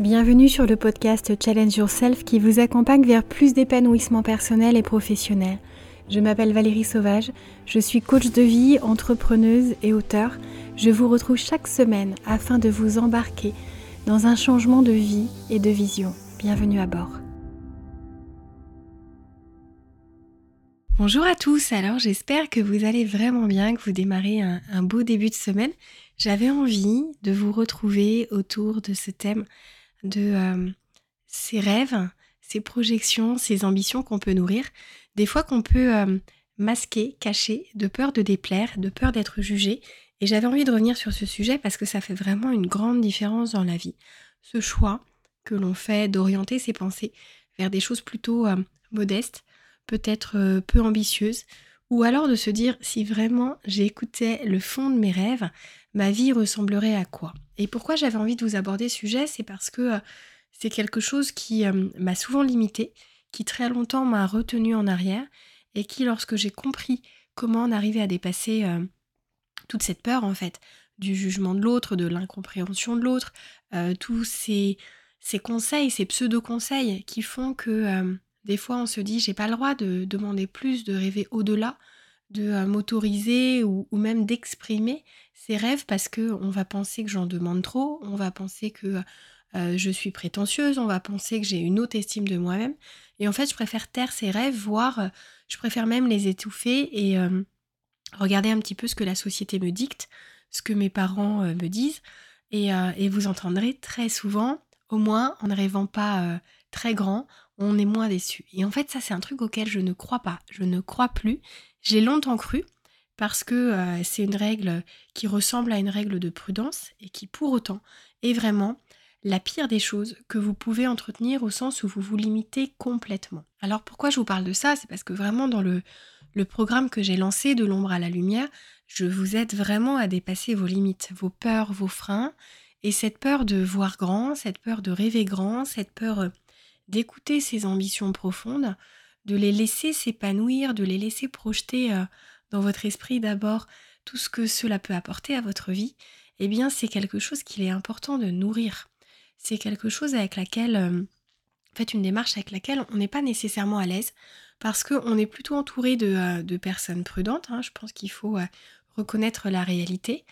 Bienvenue sur le podcast Challenge Yourself qui vous accompagne vers plus d'épanouissement personnel et professionnel. Je m'appelle Valérie Sauvage, je suis coach de vie, entrepreneuse et auteur. Je vous retrouve chaque semaine afin de vous embarquer dans un changement de vie et de vision. Bienvenue à bord. Bonjour à tous, alors j'espère que vous allez vraiment bien, que vous démarrez un, un beau début de semaine. J'avais envie de vous retrouver autour de ce thème de euh, ces rêves, ces projections, ces ambitions qu'on peut nourrir, des fois qu'on peut euh, masquer, cacher, de peur de déplaire, de peur d'être jugé. Et j'avais envie de revenir sur ce sujet parce que ça fait vraiment une grande différence dans la vie. Ce choix que l'on fait d'orienter ses pensées vers des choses plutôt euh, modestes, peut-être peu ambitieuses, ou alors de se dire si vraiment j'écoutais le fond de mes rêves, ma vie ressemblerait à quoi. Et pourquoi j'avais envie de vous aborder ce sujet C'est parce que euh, c'est quelque chose qui euh, m'a souvent limité, qui très longtemps m'a retenu en arrière, et qui, lorsque j'ai compris comment en arriver à dépasser euh, toute cette peur, en fait, du jugement de l'autre, de l'incompréhension de l'autre, tous ces, ces conseils, ces pseudo-conseils qui font que des fois on se dit j'ai pas le droit de demander plus, de rêver au-delà, de euh, m'autoriser ou, même d'exprimer ses rêves parce que on va penser que j'en demande trop, on va penser que euh, je suis prétentieuse, on va penser que j'ai une haute estime de moi-même. Et en fait, je préfère taire ces rêves, voire euh, je préfère même les étouffer et regarder un petit peu ce que la société me dicte, ce que mes parents me disent. Et, et, vous entendrez très souvent, au moins en ne rêvant pas très grand, on est moins déçu. Et en fait, ça, c'est un truc auquel je ne crois pas. Je ne crois plus. J'ai longtemps cru parce que euh, c'est une règle qui ressemble à une règle de prudence et qui pour autant est vraiment la pire des choses que vous pouvez entretenir au sens où vous vous limitez complètement. Alors pourquoi je vous parle de ça? C'est parce que vraiment dans le, programme que j'ai lancé de l'ombre à la lumière, je vous aide vraiment à dépasser vos limites, vos peurs, vos freins. Et cette peur de voir grand, cette peur de rêver grand, cette peur euh, d'écouter ces ambitions profondes, de les laisser s'épanouir, de les laisser projeter euh, dans votre esprit d'abord tout ce que cela peut apporter à votre vie, eh bien c'est quelque chose qu'il est important de nourrir. C'est quelque chose avec laquelle, euh, en fait, une démarche avec laquelle on n'est pas nécessairement à l'aise parce qu'on est plutôt entouré de, euh, personnes prudentes. Hein. Je pense qu'il faut reconnaître la réalité.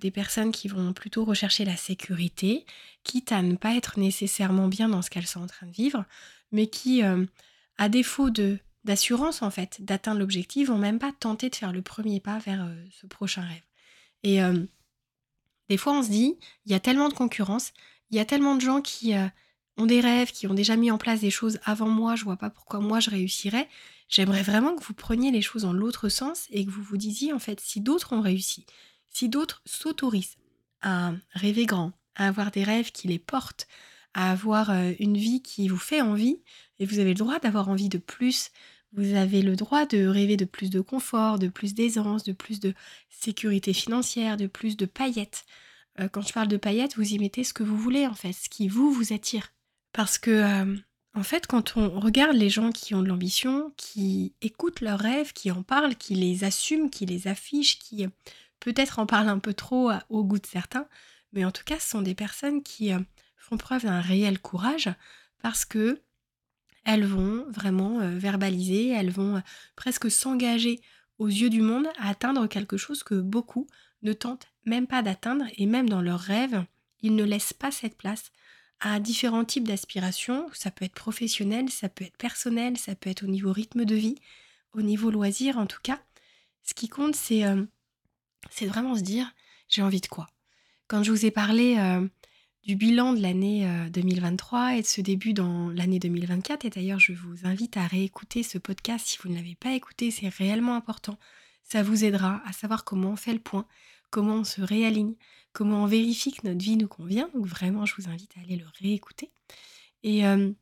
des personnes qui vont plutôt rechercher la sécurité, quitte à ne pas être nécessairement bien dans ce qu'elles sont en train de vivre, mais qui à défaut de d'assurance en fait d'atteindre l'objectif, vont même pas tenter de faire le premier pas vers euh, ce prochain rêve. Et euh, des fois on se dit, il y a tellement de concurrence, il y a tellement de gens qui euh, ont des rêves, qui ont déjà mis en place des choses avant moi, je vois pas pourquoi moi je réussirais. J'aimerais vraiment que vous preniez les choses dans l'autre sens et que vous vous disiez en fait si d'autres ont réussi, si d'autres s'autorisent à rêver grand, à avoir des rêves qui les portent, à avoir une vie qui vous fait envie, et vous avez le droit d'avoir envie de plus, vous avez le droit de rêver de plus de confort, de plus d'aisance, de plus de sécurité financière, de plus de paillettes. quand je parle de paillettes, vous y mettez ce que vous voulez en fait, ce qui vous vous attire. Parce que en fait, quand on regarde les gens qui ont de l'ambition, qui écoutent leurs rêves, qui en parlent, qui les assument, qui les affichent, qui peut-être en parlent un peu trop au goût de certains, mais en tout cas, ce sont des personnes qui font preuve d'un réel courage parce que elles vont vraiment euh, verbaliser, elles vont euh, presque s'engager aux yeux du monde à atteindre quelque chose que beaucoup ne tentent même pas d'atteindre et même dans leurs rêves, ils ne laissent pas cette place à différents types d'aspirations. Ça peut être professionnel, ça peut être personnel, ça peut être au niveau rythme de vie, au niveau loisir en tout cas. Ce qui compte, c'est euh, vraiment se dire j'ai envie de quoi. Quand je vous ai parlé du bilan de l'année 2023 euh, et de ce début dans l'année 2024. Et d'ailleurs, je vous invite à réécouter ce podcast si vous ne l'avez pas écouté, c'est réellement important. Ça vous aidera à savoir comment on fait le point, comment on se réaligne, comment on vérifie que notre vie nous convient. Donc vraiment, je vous invite à aller le réécouter. Et euh,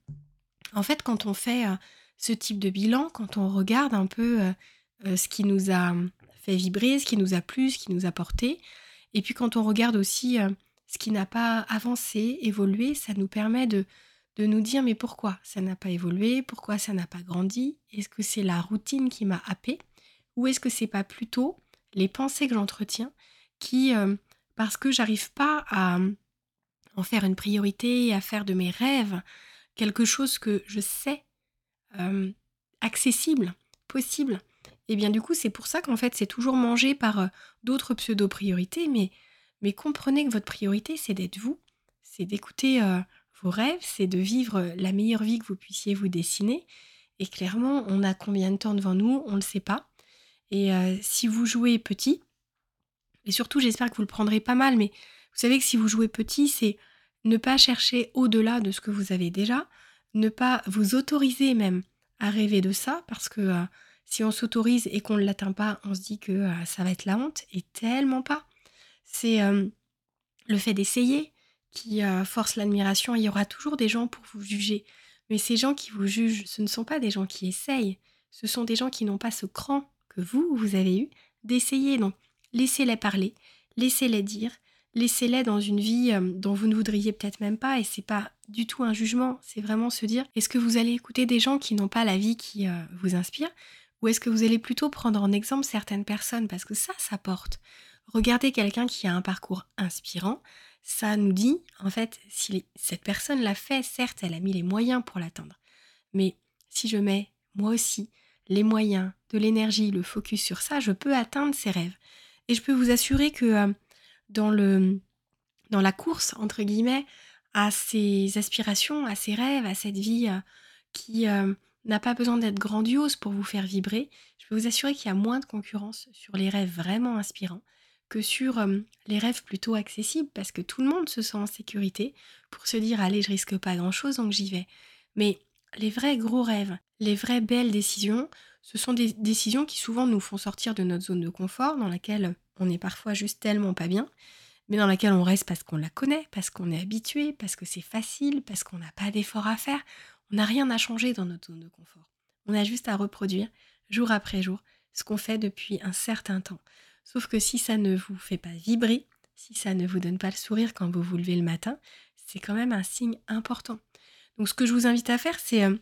en fait, quand on fait euh, ce type de bilan, quand on regarde un peu ce qui nous a fait vibrer, ce qui nous a plu, ce qui nous a porté, et puis quand on regarde aussi ce qui n'a pas avancé, évolué, ça nous permet de, nous dire mais pourquoi ça n'a pas évolué, pourquoi ça n'a pas grandi, est-ce que c'est la routine qui m'a happé ou est-ce que c'est pas plutôt les pensées que j'entretiens qui, euh, parce que j'arrive pas à en faire une priorité, à faire de mes rêves quelque chose que je sais euh, accessible, possible. Et bien du coup, c'est pour ça qu'en fait, c'est toujours mangé par euh, d'autres pseudo-priorités, mais, mais comprenez que votre priorité, c'est d'être vous, c'est d'écouter euh, vos rêves, c'est de vivre la meilleure vie que vous puissiez vous dessiner. Et clairement, on a combien de temps devant nous, on ne le sait pas. Et si vous jouez petit, et surtout j'espère que vous le prendrez pas mal, mais vous savez que si vous jouez petit, c'est ne pas chercher au-delà de ce que vous avez déjà, ne pas vous autoriser même à rêver de ça, parce que euh, si on s'autorise et qu'on ne l'atteint pas, on se dit que euh, ça va être la honte, et tellement pas. C'est euh, le fait d'essayer qui force l'admiration, il y aura toujours des gens pour vous juger. Mais ces gens qui vous jugent, ce ne sont pas des gens qui essayent, ce sont des gens qui n'ont pas ce cran que vous, vous avez eu d'essayer. Donc, laissez-les parler, laissez-les dire, laissez-les dans une vie euh, dont vous ne voudriez peut-être même pas, et c'est pas du tout un jugement, c'est vraiment se dire est-ce que vous allez écouter des gens qui n'ont pas la vie qui euh, vous inspire, ou est-ce que vous allez plutôt prendre en exemple certaines personnes, parce que ça, ça porte. Regardez quelqu'un qui a un parcours inspirant, ça nous dit, en fait, si cette personne l'a fait, certes, elle a mis les moyens pour l'atteindre, mais si je mets, moi aussi, les moyens, de l'énergie, le focus sur ça, je peux atteindre ses rêves. Et je peux vous assurer que euh, dans, la course, entre guillemets, à ses aspirations, à ses rêves, à cette vie euh, qui euh, n'a pas besoin d'être grandiose pour vous faire vibrer, je peux vous assurer qu'il y a moins de concurrence sur les rêves vraiment inspirants que sur euh, les rêves plutôt accessibles, parce que tout le monde se sent en sécurité pour se dire allez, je risque pas grand-chose, donc j'y vais. Mais les vrais gros rêves, les vraies belles décisions, ce sont des décisions qui souvent nous font sortir de notre zone de confort, dans laquelle on est parfois juste tellement pas bien, mais dans laquelle on reste parce qu'on la connaît, parce qu'on est habitué, parce que c'est facile, parce qu'on n'a pas d'effort à faire. On n'a rien à changer dans notre zone de confort. On a juste à reproduire, jour après jour, ce qu'on fait depuis un certain temps. Sauf que si ça ne vous fait pas vibrer, si ça ne vous donne pas le sourire quand vous vous levez le matin, c'est quand même un signe important. Donc ce que je vous invite à faire, c'est euh,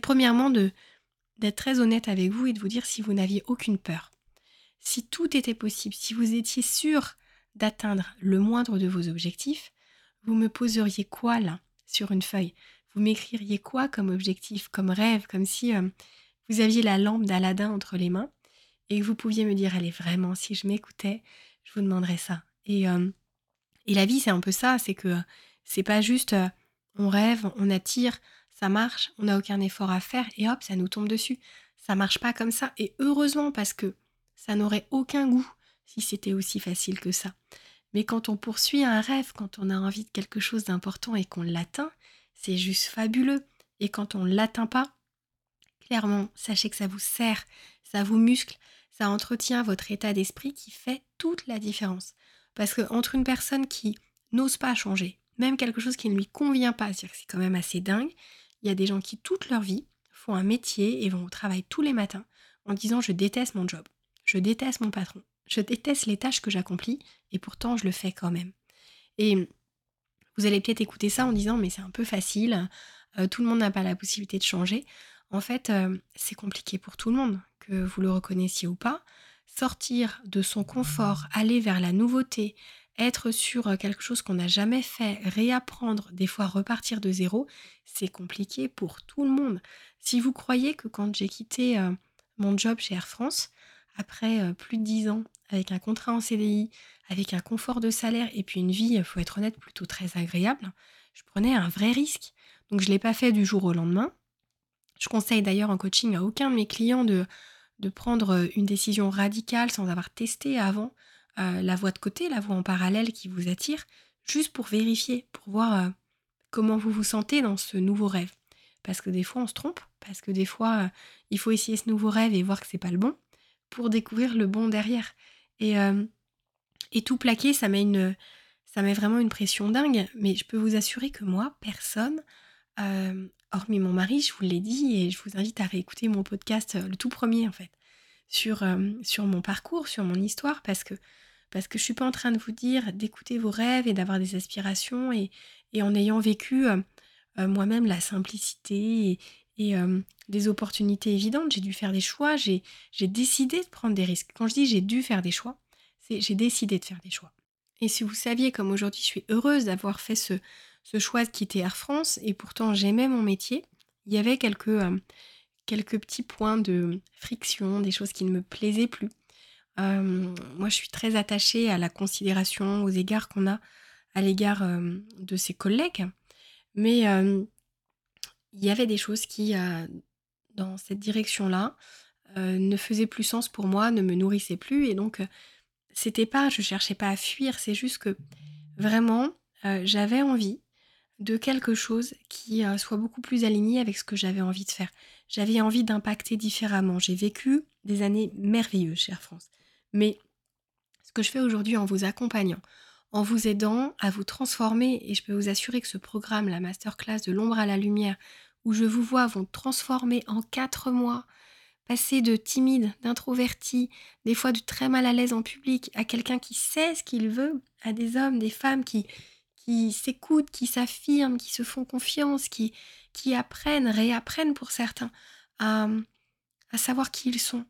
premièrement d'être très honnête avec vous et de vous dire si vous n'aviez aucune peur. Si tout était possible, si vous étiez sûr d'atteindre le moindre de vos objectifs, vous me poseriez quoi là sur une feuille? Vous m'écririez quoi comme objectif, comme rêve, comme si euh, vous aviez la lampe d'Aladin entre les mains? Et que vous pouviez me dire allez vraiment si je m'écoutais, je vous demanderais ça. Et, euh, la vie c'est un peu ça, c'est que c'est pas juste euh, on rêve, on attire, ça marche, on n'a aucun effort à faire et hop, ça nous tombe dessus. Ça marche pas comme ça et heureusement parce que ça n'aurait aucun goût si c'était aussi facile que ça. Mais quand on poursuit un rêve, quand on a envie de quelque chose d'important et qu'on l'atteint, c'est juste fabuleux. Et quand on ne l'atteint pas, clairement, sachez que ça vous sert, ça vous muscle, ça entretient votre état d'esprit qui fait toute la différence. Parce que entre une personne qui n'ose pas changer, même quelque chose qui ne lui convient pas, c'est quand même assez dingue, il y a des gens qui, toute leur vie, font un métier et vont au travail tous les matins en disant je déteste mon job, je déteste mon patron, je déteste les tâches que j'accomplis et pourtant je le fais quand même. Et vous allez peut-être écouter ça en disant mais c'est un peu facile, euh, tout le monde n'a pas la possibilité de changer. En fait, euh, c'est compliqué pour tout le monde, que vous le reconnaissiez ou pas. Sortir de son confort, aller vers la nouveauté, être sur euh, quelque chose qu'on n'a jamais fait, réapprendre, des fois repartir de zéro, c'est compliqué pour tout le monde. Si vous croyez que quand j'ai quitté euh, mon job chez Air France, après plus de dix ans, avec un contrat en CDI, avec un confort de salaire et puis une vie, il faut être honnête, plutôt très agréable, je prenais un vrai risque. Donc je ne l'ai pas fait du jour au lendemain. Je conseille d'ailleurs en coaching à aucun de mes clients de, de prendre une décision radicale sans avoir testé avant euh, la voie de côté, la voie en parallèle qui vous attire, juste pour vérifier, pour voir euh, comment vous vous sentez dans ce nouveau rêve. Parce que des fois on se trompe, parce que des fois euh, il faut essayer ce nouveau rêve et voir que c'est pas le bon pour découvrir le bon derrière. Et, et tout plaquer, ça met une, ça met vraiment une pression dingue. Mais je peux vous assurer que moi, personne, hormis mon mari, je vous l'ai dit, et je vous invite à réécouter mon podcast, le tout premier en fait, sur, sur mon parcours, sur mon histoire, parce que parce que je suis pas en train de vous dire d'écouter vos rêves et d'avoir des aspirations et, en ayant vécu euh, euh, moi-même la simplicité et, euh, des opportunités évidentes, j'ai dû faire des choix, j'ai décidé de prendre des risques. Quand je dis j'ai dû faire des choix, c'est j'ai décidé de faire des choix. Et si vous saviez comme aujourd'hui je suis heureuse d'avoir fait ce, ce choix de quitter Air France et pourtant j'aimais mon métier, il y avait quelques, euh, petits points de friction, des choses qui ne me plaisaient plus. Euh, moi je suis très attachée à la considération, aux égards qu'on a à l'égard euh, de ses collègues, mais il y avait des choses qui, dans cette direction-là, ne faisaient plus sens pour moi, ne me nourrissaient plus, et donc c'était pas, je cherchais pas à fuir, c'est juste que vraiment, j'avais envie de quelque chose qui euh, soit beaucoup plus aligné avec ce que j'avais envie de faire. J'avais envie d'impacter différemment. J'ai vécu des années merveilleuses, chère France. Mais ce que je fais aujourd'hui en vous accompagnant, en vous aidant à vous transformer, et je peux vous assurer que ce programme, la masterclass de l'ombre à la lumière, où je vous vois, vont transformer en quatre mois passer de timide, d'introverti, des fois de très mal à l'aise en public, à quelqu'un qui sait ce qu'il veut, à des hommes, des femmes qui, qui s'écoutent, qui s'affirment, qui se font confiance, qui, qui apprennent, réapprennent pour certains, à, à savoir qui ils sont,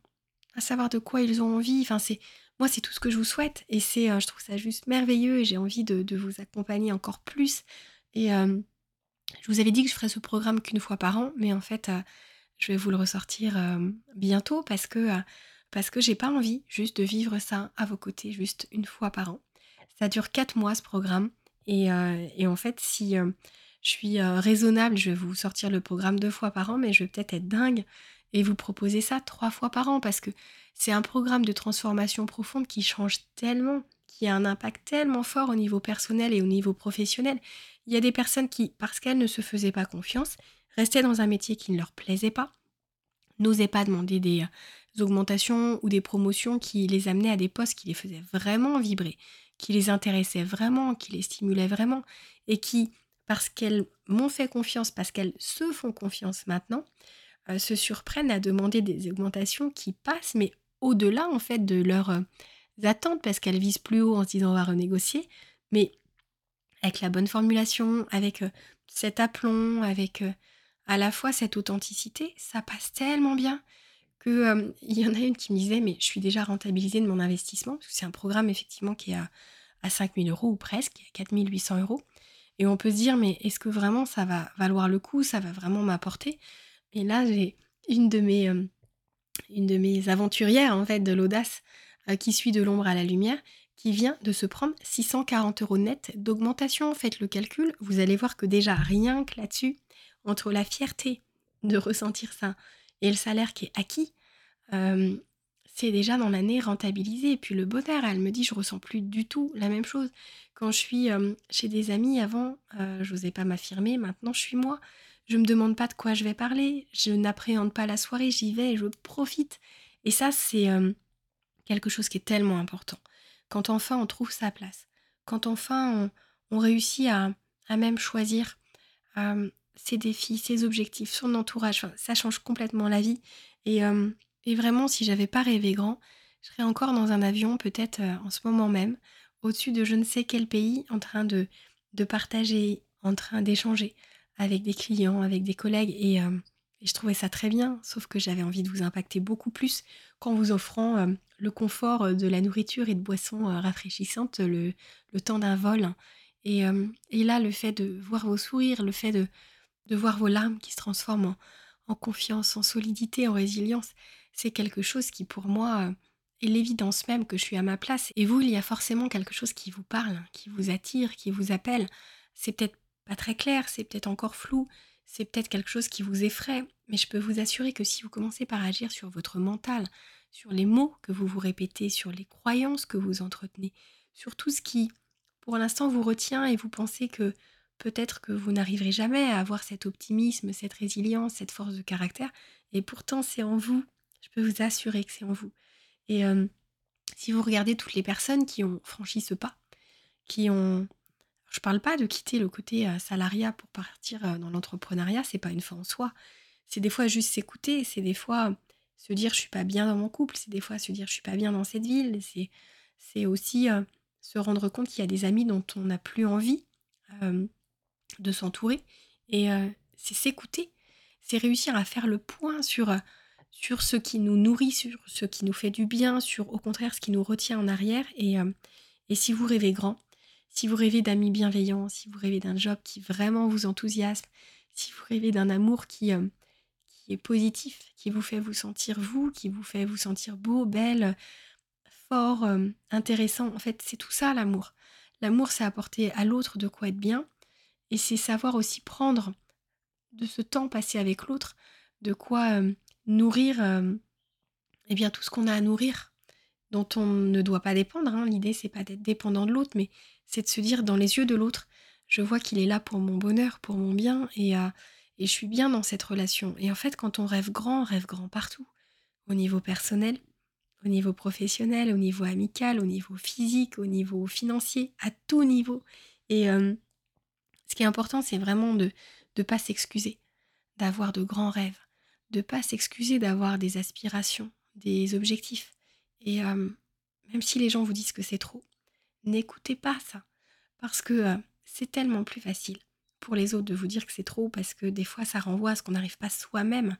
à savoir de quoi ils ont envie. Enfin, c'est moi, c'est tout ce que je vous souhaite, et c'est, euh, je trouve ça juste merveilleux, et j'ai envie de, de, vous accompagner encore plus. Et euh, je vous avais dit que je ferais ce programme qu'une fois par an, mais en fait, euh, je vais vous le ressortir bientôt parce que parce que j'ai pas envie juste de vivre ça à vos côtés juste une fois par an. Ça dure quatre mois ce programme et, et en fait si je suis raisonnable, je vais vous sortir le programme deux fois par an, mais je vais peut-être être dingue et vous proposer ça trois fois par an parce que c'est un programme de transformation profonde qui change tellement, qui a un impact tellement fort au niveau personnel et au niveau professionnel. Il y a des personnes qui, parce qu'elles ne se faisaient pas confiance, restaient dans un métier qui ne leur plaisait pas, n'osaient pas demander des euh, augmentations ou des promotions qui les amenaient à des postes qui les faisaient vraiment vibrer, qui les intéressaient vraiment, qui les stimulaient vraiment, et qui, parce qu'elles m'ont fait confiance, parce qu'elles se font confiance maintenant, euh, se surprennent à demander des augmentations qui passent, mais au-delà en fait de leurs euh, attentes, parce qu'elles visent plus haut en se disant on va renégocier, mais avec la bonne formulation, avec cet aplomb, avec à la fois cette authenticité, ça passe tellement bien que euh, y en a une qui me disait mais je suis déjà rentabilisée de mon investissement parce que c'est un programme effectivement qui est à, à 5000 euros ou presque, à 4800 euros. Et on peut se dire mais est-ce que vraiment ça va valoir le coup, ça va vraiment m'apporter? Et là j'ai une de mes euh, de mes aventurières en fait de l'audace euh, qui suit de l'ombre à la lumière qui vient de se prendre 640 euros net d'augmentation. Faites le calcul, vous allez voir que déjà rien que là-dessus, entre la fierté de ressentir ça et le salaire qui est acquis, c'est déjà dans l'année rentabilisé. Et puis le bonheur, elle me dit, je ressens plus du tout la même chose. Quand je suis chez des amis, avant, je n'osais pas m'affirmer, maintenant je suis moi. Je ne me demande pas de quoi je vais parler, je n'appréhende pas la soirée, j'y vais, je profite. Et ça, c'est quelque chose qui est tellement important. Quand enfin on trouve sa place, quand enfin on, réussit à, même choisir ses défis, ses objectifs, son entourage. ça change complètement la vie. Et, euh, et vraiment, si j'avais pas rêvé grand, je serais encore dans un avion, peut-être euh, en ce moment même, au-dessus de je ne sais quel pays, en train de, de partager, en train d'échanger avec des clients, avec des collègues. Et, euh, et, je trouvais ça très bien, sauf que j'avais envie de vous impacter beaucoup plus qu'en vous offrant le confort de la nourriture et de boissons rafraîchissantes le, le temps d'un vol. Et, et là, le fait de voir vos sourires, le fait de, de voir vos larmes qui se transforment en, confiance, en solidité, en résilience, c'est quelque chose qui pour moi euh, est l'évidence même que je suis à ma place. Et vous, il y a forcément quelque chose qui vous parle, qui vous attire, qui vous appelle. C'est peut-être pas très clair, c'est peut-être encore flou, c'est peut-être quelque chose qui vous effraie, mais je peux vous assurer que si vous commencez par agir sur votre mental, sur les mots que vous vous répétez, sur les croyances que vous entretenez, sur tout ce qui, pour l'instant, vous retient et vous pensez que peut-être que vous n'arriverez jamais à avoir cet optimisme, cette résilience, cette force de caractère, et pourtant c'est en vous. Je peux vous assurer que c'est en vous. Et euh, si vous regardez toutes les personnes qui ont franchi ce pas, qui ont... Je ne parle pas de quitter le côté euh, salariat pour partir euh, dans l'entrepreneuriat, c'est pas une fin en soi. C'est des fois juste s'écouter, c'est des fois se dire je suis pas bien dans mon couple, c'est des fois se dire je suis pas bien dans cette ville, c'est aussi se rendre compte qu'il y a des amis dont on n'a plus envie de s'entourer. Et euh, c'est s'écouter, c'est réussir à faire le point sur, euh, sur ce qui nous nourrit, sur ce qui nous fait du bien, sur au contraire ce qui nous retient en arrière. Et, euh, Et si vous rêvez grand, si vous rêvez d'amis bienveillants, si vous rêvez d'un job qui vraiment vous enthousiasme, si vous rêvez d'un amour qui, qui est positif, qui vous fait vous sentir vous, qui vous fait vous sentir beau, belle, fort, intéressant, en fait, c'est tout ça l'amour. L'amour, c'est apporter à l'autre de quoi être bien, et c'est savoir aussi prendre de ce temps passé avec l'autre, de quoi nourrir eh bien, tout ce qu'on a à nourrir, dont on ne doit pas dépendre. Hein. L'idée, c'est pas d'être dépendant de l'autre, mais c'est de se dire dans les yeux de l'autre, je vois qu'il est là pour mon bonheur, pour mon bien, et, et je suis bien dans cette relation. Et en fait, quand on rêve grand, on rêve grand partout, au niveau personnel, au niveau professionnel, au niveau amical, au niveau physique, au niveau financier, à tout niveau. Et ce qui est important, c'est vraiment de ne pas s'excuser, d'avoir de grands rêves, de ne pas s'excuser d'avoir des aspirations, des objectifs. Et euh, même si les gens vous disent que c'est trop, n'écoutez pas ça. Parce que euh, c'est tellement plus facile pour les autres de vous dire que c'est trop, parce que des fois ça renvoie à ce qu'on n'arrive pas soi-même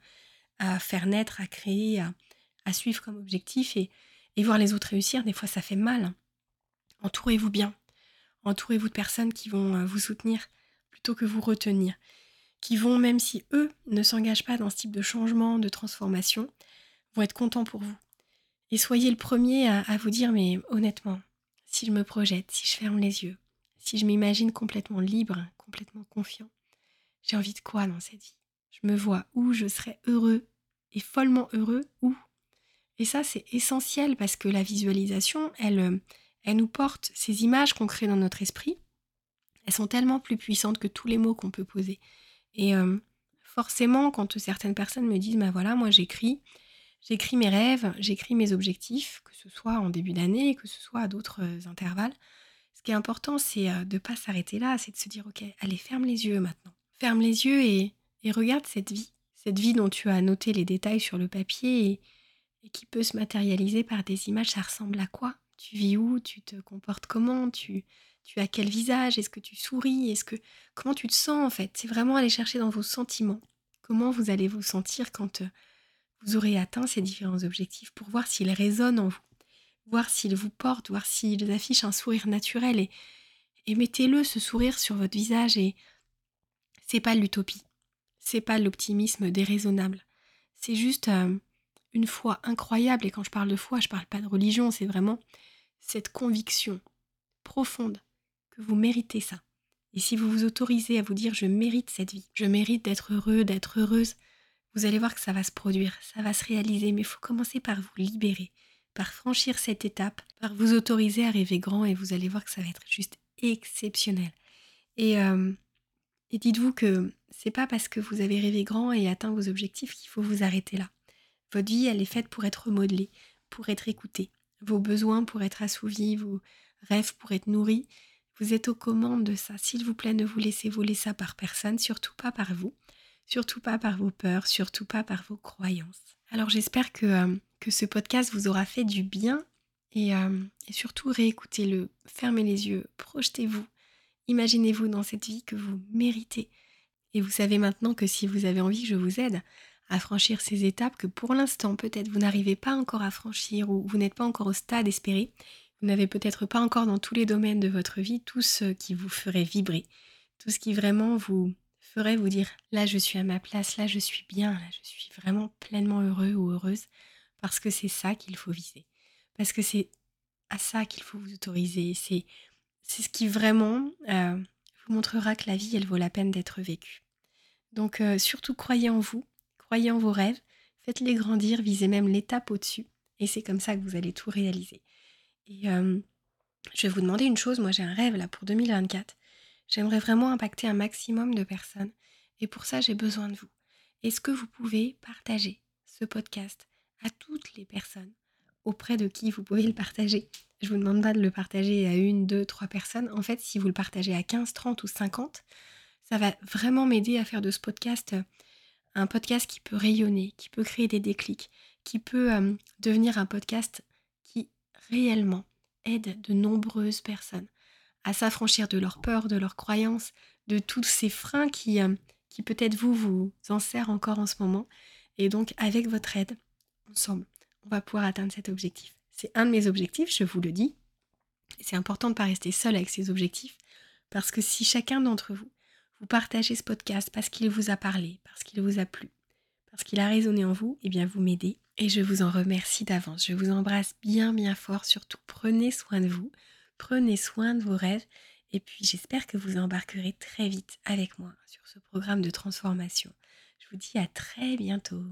à faire naître, à créer, à, suivre comme objectif. Et, voir les autres réussir, des fois ça fait mal. Entourez-vous bien. Entourez-vous de personnes qui vont euh, vous soutenir plutôt que vous retenir. Qui vont, même si eux ne s'engagent pas dans ce type de changement, de transformation, vont être contents pour vous. Et soyez le premier à, vous dire, mais honnêtement, si je me projette, si je ferme les yeux, si je m'imagine complètement libre, complètement confiant, j'ai envie de quoi dans cette vie? Je me vois où je serais heureux et follement heureux où? Et ça, c'est essentiel parce que la visualisation, elle, euh, elle nous porte ces images qu'on crée dans notre esprit. Elles sont tellement plus puissantes que tous les mots qu'on peut poser. Et euh, forcément, quand certaines personnes me disent, ben voilà, moi j'écris, J'écris mes rêves, j'écris mes objectifs, que ce soit en début d'année, que ce soit à d'autres euh, intervalles. Ce qui est important, c'est euh, de ne pas s'arrêter là, c'est de se dire, ok, allez, ferme les yeux maintenant. Ferme les yeux et, regarde cette vie. Cette vie dont tu as noté les détails sur le papier et, qui peut se matérialiser par des images, ça ressemble à quoi? Tu vis où Tu te comportes comment tu, as quel visage Est-ce que tu souris Est-ce que comment tu te sens en fait? C'est vraiment aller chercher dans vos sentiments. Comment vous allez vous sentir quand euh, vous aurez atteint ces différents objectifs pour voir s'ils résonnent en vous, voir s'ils vous portent, voir s'ils affichent un sourire naturel et, et mettez-le ce sourire sur votre visage et c'est pas l'utopie, c'est pas l'optimisme déraisonnable, c'est juste euh, une foi incroyable et quand je parle de foi, je parle pas de religion, c'est vraiment cette conviction profonde que vous méritez ça. Et si vous vous autorisez à vous dire je mérite cette vie, je mérite d'être heureux, d'être heureuse, vous allez voir que ça va se produire, ça va se réaliser, mais il faut commencer par vous libérer, par franchir cette étape, par vous autoriser à rêver grand et vous allez voir que ça va être juste exceptionnel. Et, euh, et dites-vous que c'est pas parce que vous avez rêvé grand et atteint vos objectifs qu'il faut vous arrêter là. Votre vie, elle est faite pour être modelée, pour être écoutée, vos besoins pour être assouvis, vos rêves pour être nourris. Vous êtes aux commandes de ça. S'il vous plaît, ne vous laissez voler ça par personne, surtout pas par vous surtout pas par vos peurs, surtout pas par vos croyances. Alors j'espère que, euh, ce podcast vous aura fait du bien et, euh, et surtout réécoutez-le, fermez les yeux, projetez-vous, imaginez-vous dans cette vie que vous méritez. Et vous savez maintenant que si vous avez envie je vous aide à franchir ces étapes que pour l'instant peut-être vous n'arrivez pas encore à franchir ou vous n'êtes pas encore au stade espéré, vous n'avez peut-être pas encore dans tous les domaines de votre vie tout ce qui vous ferait vibrer, tout ce qui vraiment vous, ferait vous dire là je suis à ma place, là je suis bien, là je suis vraiment pleinement heureux ou heureuse, parce que c'est ça qu'il faut viser. Parce que c'est à ça qu'il faut vous autoriser. C'est, ce qui vraiment euh, vous montrera que la vie, elle vaut la peine d'être vécue. Donc euh, surtout croyez en vous, croyez en vos rêves, faites-les grandir, visez même l'étape au-dessus. Et c'est comme ça que vous allez tout réaliser. Et euh, je vais vous demander une chose, moi j'ai un rêve là pour 2024. J'aimerais vraiment impacter un maximum de personnes et pour ça j'ai besoin de vous. Est-ce que vous pouvez partager ce podcast à toutes les personnes auprès de qui vous pouvez le partager? Je vous demande pas de le partager à une, deux, trois personnes. En fait, si vous le partagez à 15, 30 ou 50, ça va vraiment m'aider à faire de ce podcast un podcast qui peut rayonner, qui peut créer des déclics, qui peut euh, devenir un podcast qui réellement aide de nombreuses personnes à s'affranchir de leurs peurs, de leurs croyances, de tous ces freins qui, euh, peut-être vous vous en servent encore en ce moment. Et donc avec votre aide, ensemble, on va pouvoir atteindre cet objectif. C'est un de mes objectifs, je vous le dis. c'est important de ne pas rester seul avec ses objectifs, parce que si chacun d'entre vous, vous partagez ce podcast parce qu'il vous a parlé, parce qu'il vous a plu, parce qu'il a résonné en vous, eh bien vous m'aidez. Et je vous en remercie d'avance. Je vous embrasse bien bien fort. Surtout, prenez soin de vous, prenez soin de vos rêves. Et puis j'espère que vous embarquerez très vite avec moi sur ce programme de transformation. Je vous dis à très bientôt.